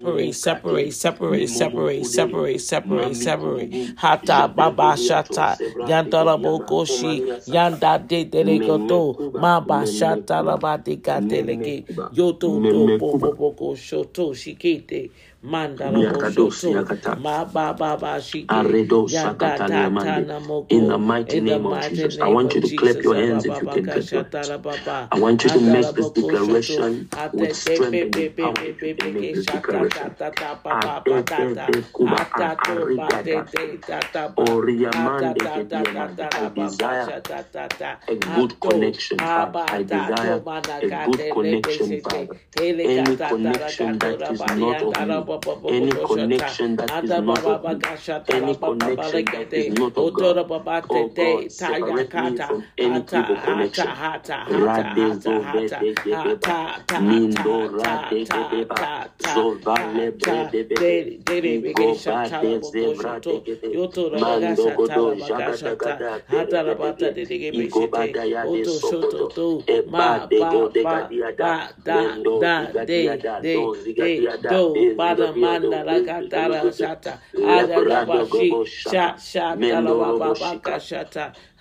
separate, separate, separate, separate, separate, separate. Hata baba shata. yandara bokoshi. yanda de delegato maba shata labati kateleke yoto to bobo boko shoto shikite mandala boshoto ma baba ba shike Aredo yanda Sakatali ta Amande. na In the mighty name of Jesus. I want you to clap your hands if you can clap your hands. I want you to make this declaration with strength and pepe empowerment. You can make this declaration. I la ba ba desire a good connection, ha Father. ba I desire a good te le be connection. Father. Any ta ta la ka connection that is not of you, any connection that is not of you, any connection that is not of God. God, separate me from any evil connection. zigadiada. Da Bezigadiado. manda la ka ta la Bezigadiado. Ada la ba shi gobo sha sha ta la ba ba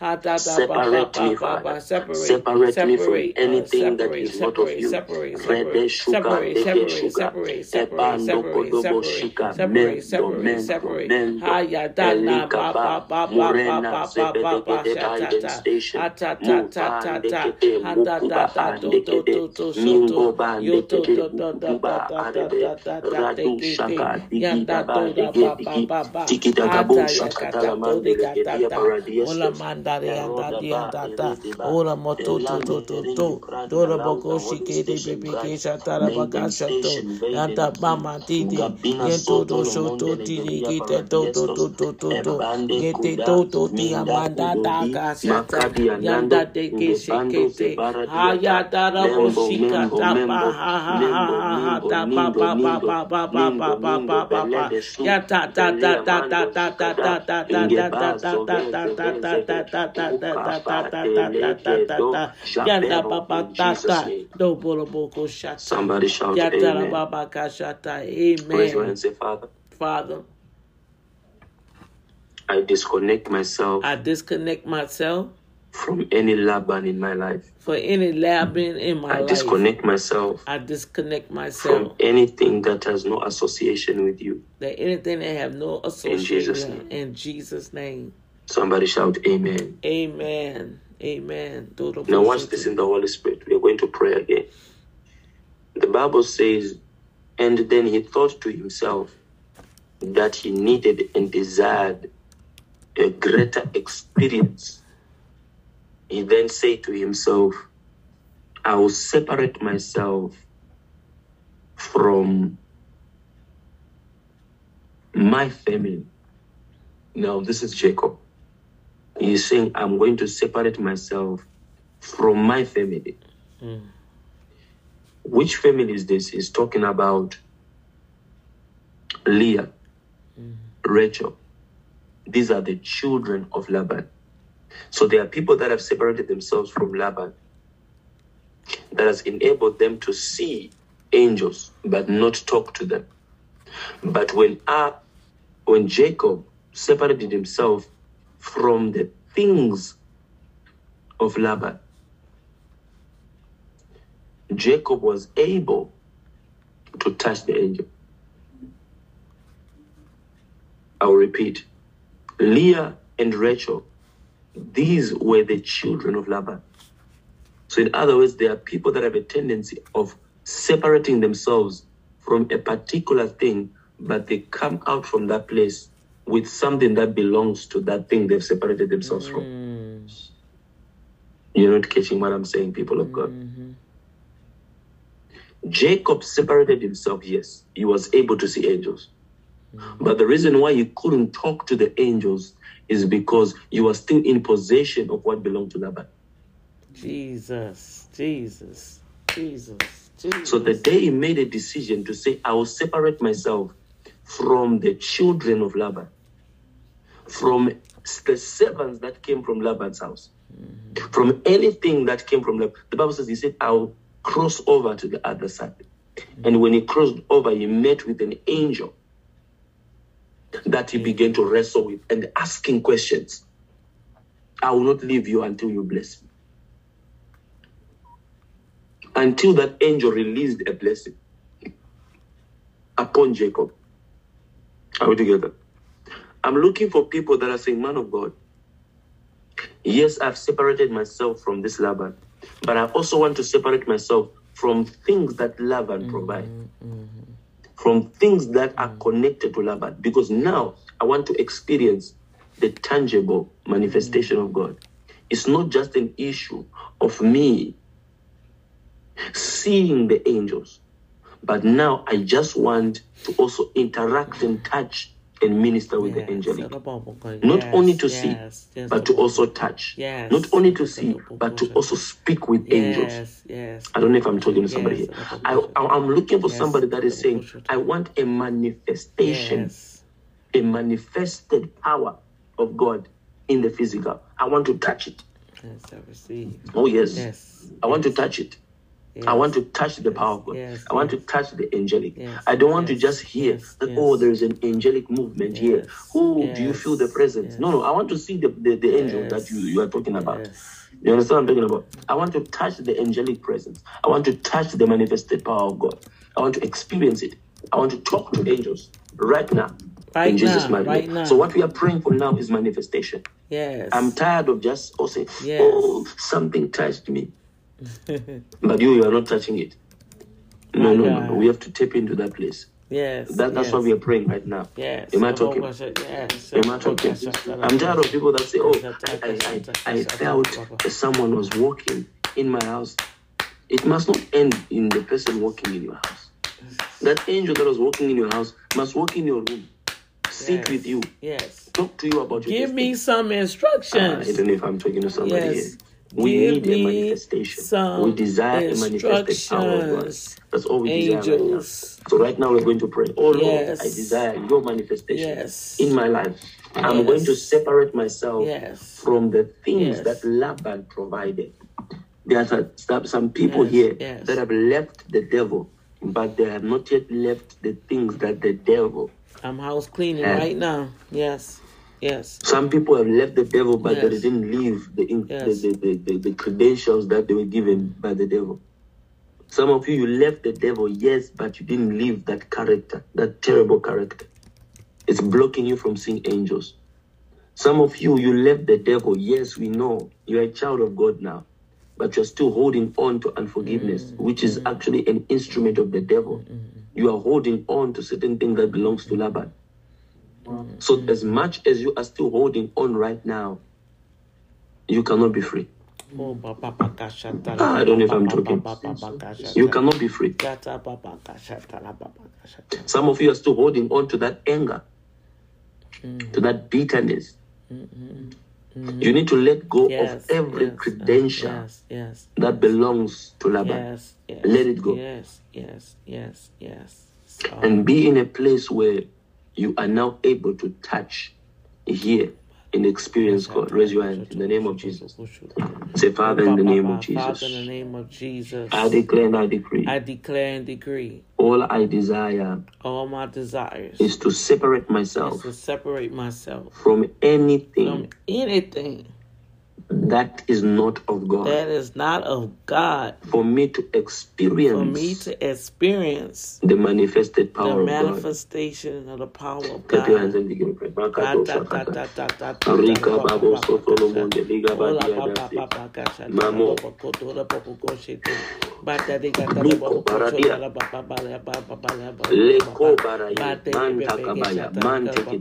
Mendorobo ba shika. ka sha ta. Hata da ba ba Separate ba me, ba Father. ba separate Separate me from separate uh, anything that separate is not of separate you. separate shuka separate dege separate shuka. separate separate Ebando separate kodobo separate shika. separate mendo, separate mendo. haya dana Elika ba ba. ba ba ba ba Murena ba ba ba zebedege de sha ta Biden ta station. ta ndekete. ha da da Mukuba do do do do so Mingo ba ndekete. do do do do Mukuba do do arebe. do do do Radu shaka. Digi yanda daba do da dege ba ba digi. ba ba hata ya shaka talamande legedia ta ola paradiestes. mandari anda Eroda di ba anda ta erede ba. ola moto to to to. to Dora malanga Bogoshi holy Kede station Baby brad. Kesha Tarabaga Maiden Shato station Vaden Yanta key. Mama Titi Yento soto do lo monde Shoto Titi legedia Gite To To. To To To To. Ebande To To Ti Amanda kudodi Daga Shata Yanda De Keshe ngebando Kete Haya Dara Boshika Tapa Ha Ha Ha Ha Ta Ta belia Ta Ta mando Ta Ta zikada Ta Ta Ta Ta Ta Ta Ta Ta Ta Ta Ta Ta Ta Ta Ta Ta Ta Ta Ta Ta Ta Ta Yanda Baba in Jesus Do Boroboko Shata somebody shout amen Baba Kashata raise your hand say father Father I disconnect myself I disconnect myself from any Laban in my life for any Laban in my I life disconnect myself I disconnect myself from anything that has no association with you that anything that have no association in Jesus' association in Jesus name somebody shout amen Amen Amen Now watch this in the Holy Spirit. We are going to pray again. The Bible says, and then he thought to himself that he needed and desired a greater experience. He then said to himself, I will separate myself from my family. Now, this is Jacob. He's saying, I'm going to separate myself from my family. Mm. Which family is this? He's talking about Leah, Rachel. These are the children of Laban. So there are people that have separated themselves from Laban that has enabled them to see angels but not talk to them. But when uh, when Jacob separated himself from the things of Laban, Jacob was able to touch the angel. I'll repeat. Leah and Rachel, these were the children of Laban. So, in other words, there are people that have a tendency of separating themselves from a particular thing, but they come out from that place with something that belongs to that thing they've separated themselves from. Mm. You're not catching what I'm saying, people of God. Mhm. Jacob separated himself, yes. He was able to see angels. But the reason why he couldn't talk to the angels is because you were still in possession of what belonged to Laban. Jesus Jesus Jesus Jesus So the day he made a decision to say, I will separate myself from the children of Laban, from the servants that came from Laban's house, from anything that came from Laban. The Bible says he said, I'll cross over to the other side. And when he crossed over, he met with an angel that he began to wrestle with and asking questions. I will not leave you until you bless me. Until that angel released a blessing upon Jacob. Are we together? I'm looking for people that are saying, Man of God, yes, I've separated myself from this Laban, but I also want to separate myself from things that Laban mm-hmm, provide, mm-hmm. from things that are connected to Laban, because now I want to experience the tangible manifestation mm-hmm. of God. It's not just an issue of me seeing the angels, but now I just want to also interact and touch and minister with yes, the angelic. Not yes, only to yes, see, but to also touch. Not only to see, but to also speak with angels. Yes. I don't know if I'm talking to somebody here. I, I'm looking for somebody that is saying, I want a manifestation, a manifested power of God in the physical. I want to touch it. Yes, I receive. Oh, yes. yes. I want to touch it. Yes. I want to touch the power of God. Yes, I want to touch the angelic. I don't want to just hear that, oh, there's an angelic movement here. Oh, do you feel the presence? No, no, I want to see the, the, the angel that you, you are talking about. You understand what I'm talking about? I want to touch the angelic presence. I want to touch the manifested power of God. I want to experience it. I want to talk to angels right now. Right in Jesus' name. Right now. So what we are praying for now is manifestation. Yes. I'm tired of just oh, saying, oh, yes. oh, something touched me. but you, you are not touching it. No, no, no, no. We have to tap into that place. Yes. That, that's yes. what we are praying right now. Yes. Am I talking? Yes. Am I talking? I'm tired of people that say, oh, I, I, I, felt someone was walking in my house. It must not end in the person walking in your house. That angel that was walking in your house must walk in your room, sit with you, yes, talk to you about your. Give destiny. me some instructions. Uh, I don't know if I'm talking to somebody yes. here. We Give need a manifestation. We desire a of oh God. That's all we Angels. desire right now. So right now we're going to pray. Oh yes. Lord, I desire your manifestation yes. in my life. I'm yes. going to separate myself yes. from the things that Laban provided. There are some people here that have left the devil, but they have not yet left the things that the devil. I'm house cleaning right now. Yes. Yes. Some people have left the devil, but yes. they didn't leave the, yes. the, the, the, the, credentials that they were given by the devil. Some of you, you left the devil, yes, but you didn't leave that character, that terrible character. It's blocking you from seeing angels. Some of you, you left the devil. Yes, we know you're a child of God now, but you're still holding on to unforgiveness, mm-hmm. which is actually an instrument of the devil. Mm-hmm. You are holding on to certain things that belongs to Laban. So as much as you are still holding on right now, you cannot be free. I don't know if I'm talking. You cannot be free. Some of you are still holding on to that anger, to that bitterness. You need to let go yes, of every yes, credential yes, yes, that belongs to Laban. Yes, yes, let it go. Yes, yes, yes, yes. So. And be in a place where you are now able to touch, hear, and experience God. Raise your hand in the name of Jesus. Say, Father, in the name of Jesus. Father, in the name of Jesus. I declare and I decree. I declare and decree. All I desire. All my desires. Is to separate myself. To separate myself. From anything. From anything that is not of God. That is not of God. For me to experience. For me to experience the manifested power the manifestation of, the power of God. your hands and begin to pray. Mere basha riando bele bedia mende ke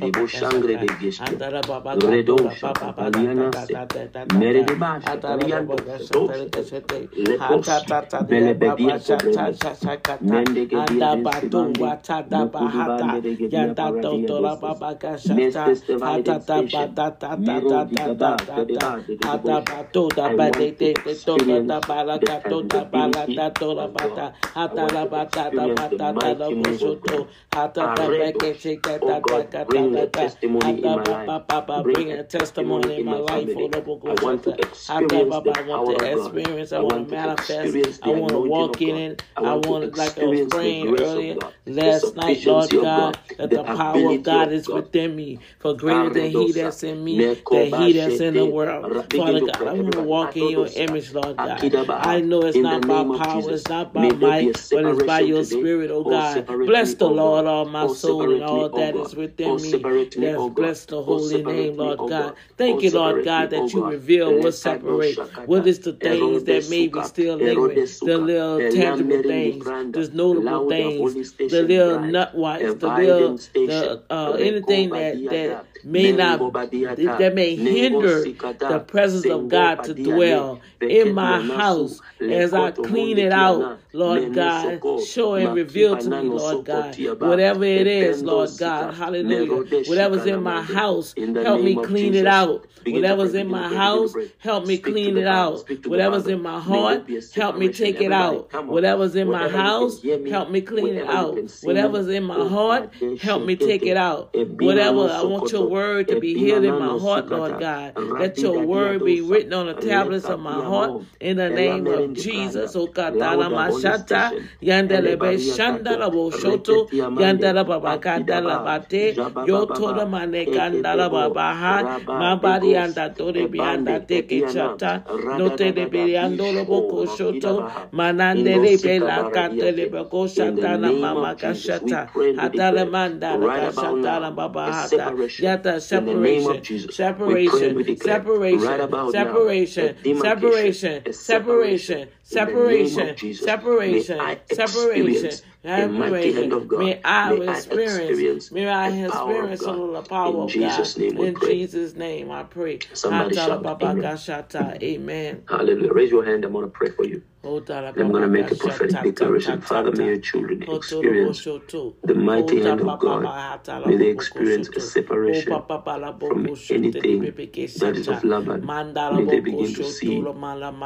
baba baba bring a testimony in my life oh want to experience the I want to power of God. experience. I want to manifest. I want to walk in it. I want to like I was praying earlier last night, Lord God, that the power of God is within me. For greater than He that's in me, than He that's in the world. Father God, I want to walk in your image, Lord God. I know it's not by power, it's not by there be a might, but it's by your spirit, oh Oh, God. Bless the oh Lord, God. all my Oh, soul, and all oh that is within Oh, me. Let's oh bless the Oh, holy name, Lord oh God. Thank Oh, you, Lord God, that oh you God. Reveal what separates. What is the things that may be still lingering? The little tangible things, the notable things, the little bride. nut whites, the little, the uh, anything that that may not that may hinder the presence of God to dwell in my house as I clean it out. Lord God. Show and reveal to me, Lord God, whatever it is, Lord God. Hallelujah. Whatever's in my house, help me clean it out. Begin to pray, Whatever's in my pray, begin to house, help me clean it out. speak to the Whatever's in my heart, help me take it out. Whatever's in my Wherever you can house, help me clean it out. Whatever's in my Oh, heart, help me take it out. Whatever, I want your. Word to be hid in my heart, Lord God. Let your word be written on the tablets of my heart in the name of Jesus. Mashata, shandala boshoto, yandala bate, mane kandala bianda teke chata, note de lobo koshoto, manandele katele mama Jesus, we kashata, pray hatala mandala right about kashata na now baba a hata, separation. yata Name separation, Jesus, separation, right separation, now separation, separation, separation, separation. In the name separation, may separation, I separation, experience a mighty hand of God. May I May I experience, may I the power of experience God. little power In of God. Jesus' name we In pray. Jesus' name I pray. Somebody shout, Amen. Amen. Hallelujah. Raise your hand. I'm going to pray for you. I'm going to make a prophetic declaration. Father, may your children experience the mighty hand of God. May they experience a separation from boko shoto de anything that is of keshata. Laban. May they begin to see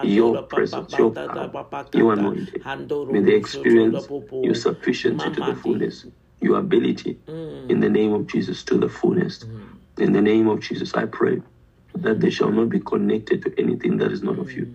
your presence, your power, your anointing. May they experience your sufficiency to the fullness, your ability Mm. in the name of Jesus to the fullness. Mm. In the name of Jesus, I pray that they shall not be connected to anything that is not of you.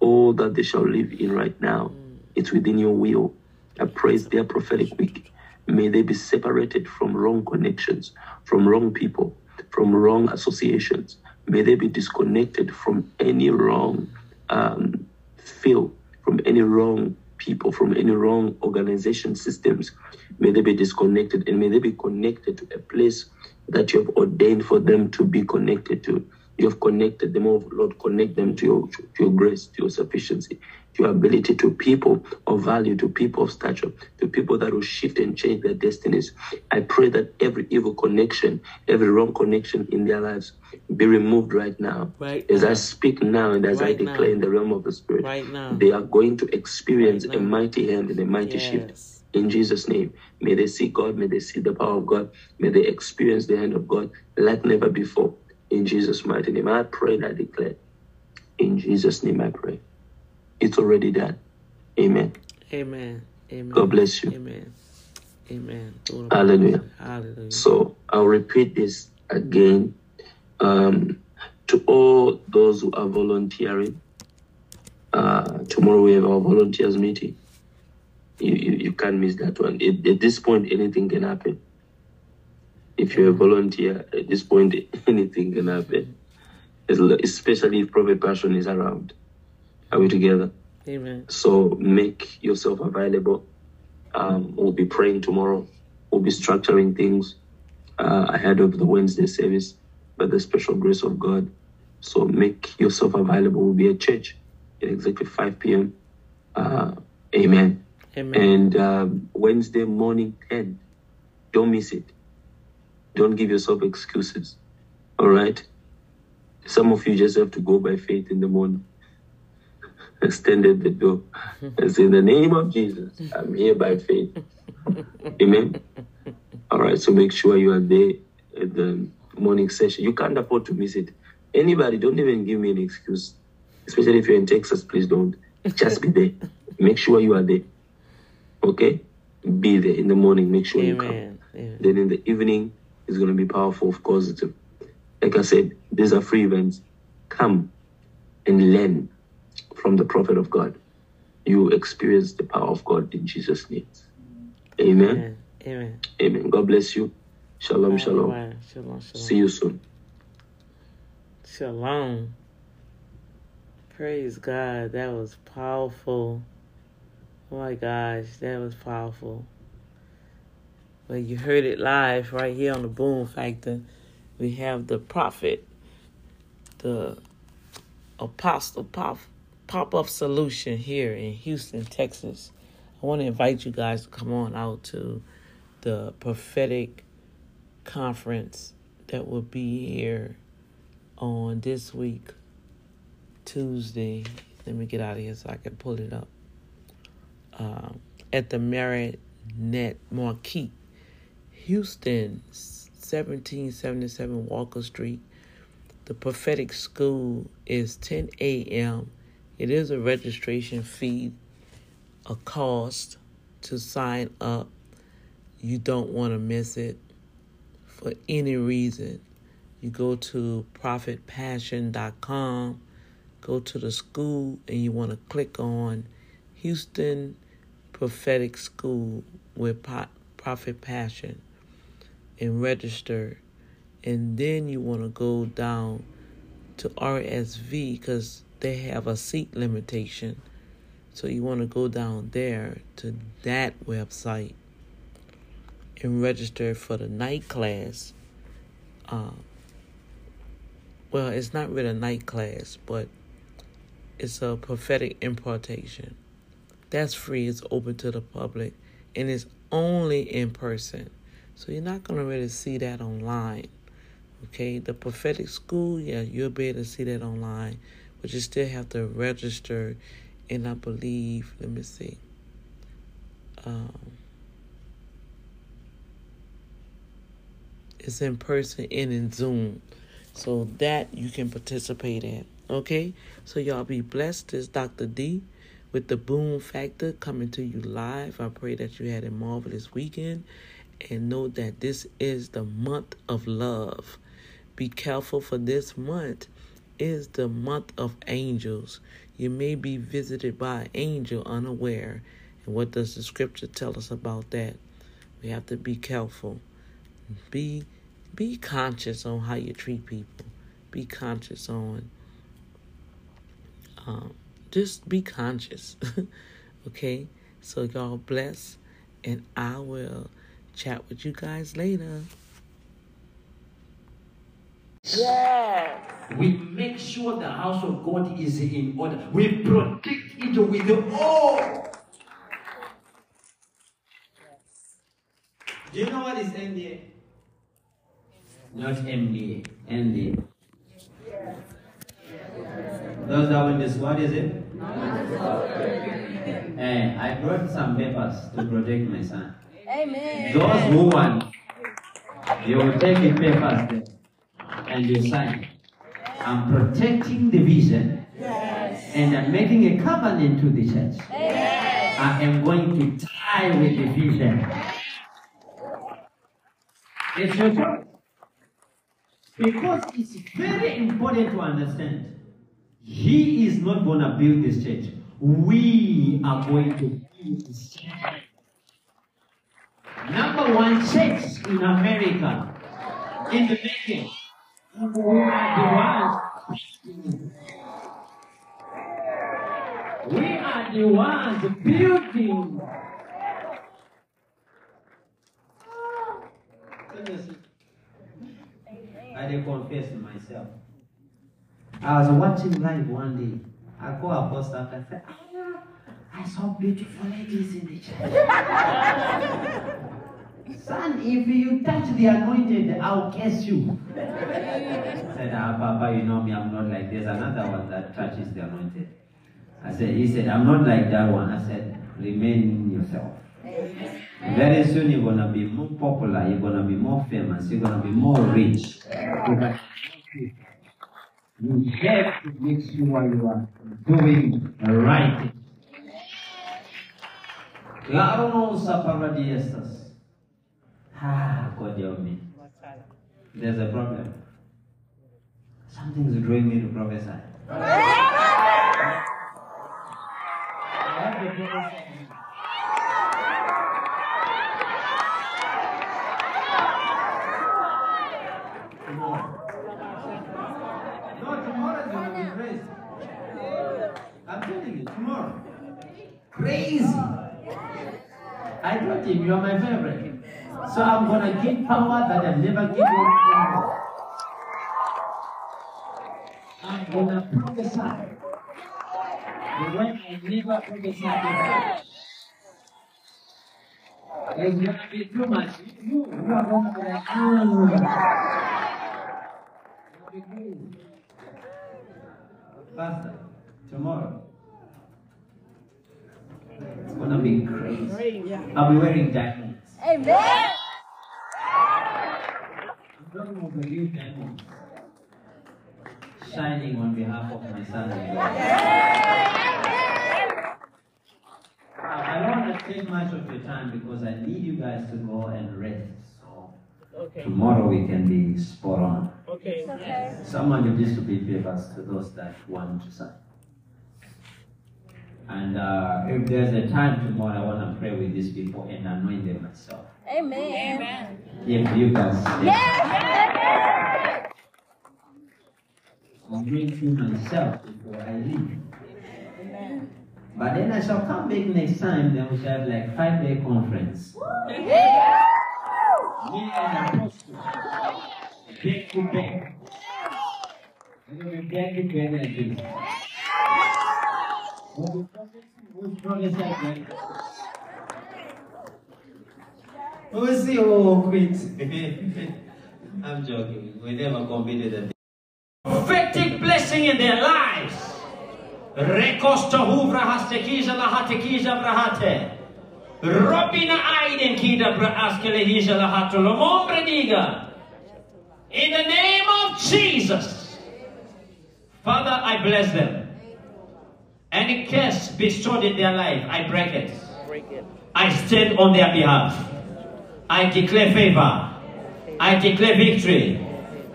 All that they shall live in right now, it's within your will. I praise their prophetic week. May they be separated from wrong connections, from wrong people, from wrong associations. May they be disconnected from any wrong um, feel, from any wrong people, from any wrong organization systems. May they be disconnected and may they be connected to a place that you have ordained for them to be connected to. You have connected them, oh Lord, connect them to your, to your grace, to your sufficiency, to your ability, to people of value, to people of stature, to people that will shift and change their destinies. I pray that every evil connection, every wrong connection in their lives be removed right now. Right As I speak now and as I declare now. in the realm of the Spirit, Right now. they are going to experience Right a mighty hand and a mighty shift in Jesus' name. May they see God, may they see the power of God, may they experience the hand of God like never before. In Jesus' mighty name. I pray and I declare. In Jesus' name I pray. It's already done. Amen. Amen. Amen. God bless you. Amen. Amen. Hallelujah. Hallelujah. So I'll repeat this again. Um, to all those who are volunteering, uh, tomorrow we have our volunteers meeting. You, you, you can't miss that one. At, at this point, anything can happen. If you're a volunteer, at this point, anything can happen. Especially if Prophet Passion is around. Are we together? Amen. So make yourself available. Um, we'll be praying tomorrow. We'll be structuring things uh, ahead of the Wednesday service by the special grace of God. So make yourself available. We'll be at church at exactly 5 p.m. Uh, amen. Amen. And um, Wednesday morning 10. Don't miss it. Don't give yourself excuses. All right? Some of you just have to go by faith in the morning. Extended the door and say, In the name of Jesus, I'm here by faith. Amen. All right, so make sure you are there at the morning session. You can't afford to miss it. Anybody, don't even give me an excuse. Especially if you're in Texas, please don't. Just be there. Make sure you are there. Okay? Be there in the morning. Make sure you come. Amen. Amen. Then in the evening, it's going to be powerful, of course. It's a- like I said, these are free events. Come. and learn from the prophet of God, you experience the power of God in Jesus' name. Amen. Amen. Amen. God bless you. Shalom, shalom. Amen. Shalom, shalom. See you soon. Shalom. Praise God. That was powerful. Oh my gosh, that was powerful. Well, you heard it live right here on the Boom Factor. We have the prophet, the apostle pop pop up solution here in Houston, Texas. I want to invite you guys to come on out to the prophetic conference that will be here on this week, Tuesday. Let me get out of here so I can pull it up. Um, at the Marriott Net Marquis, Houston, 1777 Walker Street. The prophetic school is 10 a.m. It is a registration fee, a cost to sign up. You don't want to miss it for any reason. You go to prophetpassion.com, go to the school, and you want to click on Houston Prophetic School with Prophet Passion and register. And then you want to go down to RSV because they have a seat limitation. So you want to go down there to that website and register for the night class. Uh, well, it's not really a night class, but it's a prophetic impartation. That's free, it's open to the public, and it's only in person. So you're not going to really see that online. Okay, the prophetic school, yeah, you'll be able to see that online, but you still have to register. And I believe, let me see. Um, it's in person and in Zoom. So that you can participate in. Okay? So y'all be blessed. This Dr. Dee with the Boom Factor coming to you live. I pray that you had a marvelous weekend and know that this is the month of love. Be careful for this month is the month of angels. You may be visited by an angel unaware. And what does the scripture tell us about that? We have to be careful. Be be conscious on how you treat people. Be conscious on um, just be conscious. okay? So y'all bless and I will chat with you guys later. Yes. We make sure the house of God is in order. We protect it with all. Do you know what is NDA? Not MDA. NDA. Those that win this, what is it? Hey, eh, I brought some papers to protect my son. Amen. Those who want, you will take the papers there and you sign. I'm protecting the vision Yes. and I'm making a covenant to the church. Yes. I am going to tie with the vision. It's your choice. Because it's very important to understand. He is not going to build this church. We are going to build this church. Number one church in America, in the making. We are the ones. We are the ones building. I did confess to myself. I was watching live one day. I go call Apostle and said, "Ah, I saw beautiful ladies in the church. Son, if you touch the anointed, I'll curse you. Said, ah, Papa, you know me, I'm not like this. Another one that touches the anointed. I said, he said, I'm not like that one. I said, remain yourself. Very soon you're gonna be more popular, you're gonna be more famous, you're gonna be more rich. You have to make sure you are doing right. Claro saparadiestas. Ah, God help me. There's a problem. Something's drawing me to prophesy. No, tomorrow you will be. I'm telling you, tomorrow. Crazy. I told him, you are my favorite. So I'm gonna give power that I've never given before. I'm gonna prophesy. The way I never prophesied before. It's gonna be too much. You, you are gonna be like, ah. Pastor, tomorrow. It's gonna be crazy. I'll be wearing diamonds. Amen. I'm talking of the real diamonds. Shining on behalf of my son and. I don't want to take much of your time because I need you guys to go and rest. So Okay. tomorrow we can be spot on. Okay. Okay. Someone will distribute papers to those that want to sign. And uh, if there's a time tomorrow, I want to pray with these people and anoint them myself. Amen. If you guys, Yes. I'll bring you myself before I leave. Amen. But then I shall come back next time, then we shall have like five day conference. Yeah. Me and Apostle. Back to back. And we back together again. What we prophesy- we prophesy. Who's the who oh, quit? I'm joking. We never committed a prophetic blessing in their lives. Rekosta huvra hastekija la hatekija brahate. Robina aiden kida bra askele hija la hato lomombre. In the name of Jesus. Father, I bless them. Any curse bestowed in their life, I break it. Break it. I stand on their behalf. I declare favor. I declare victory.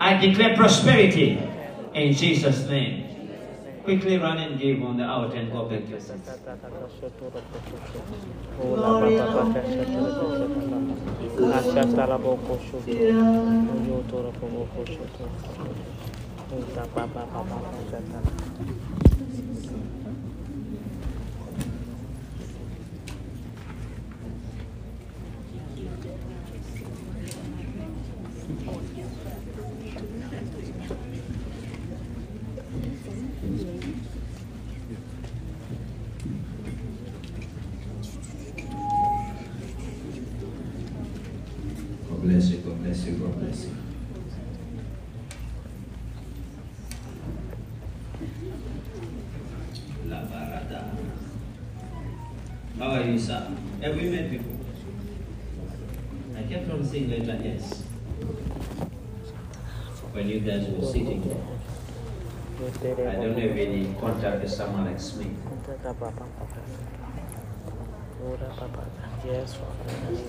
I declare prosperity. In Jesus' name. Quickly run and give on the out and go back to your seats. God you, God bless you, bless you. La Barada. How are you, sir? Have we met before? I kept on saying later, yes. When you guys were sitting there. I don't have any contact with someone like Smith. Yes, Father.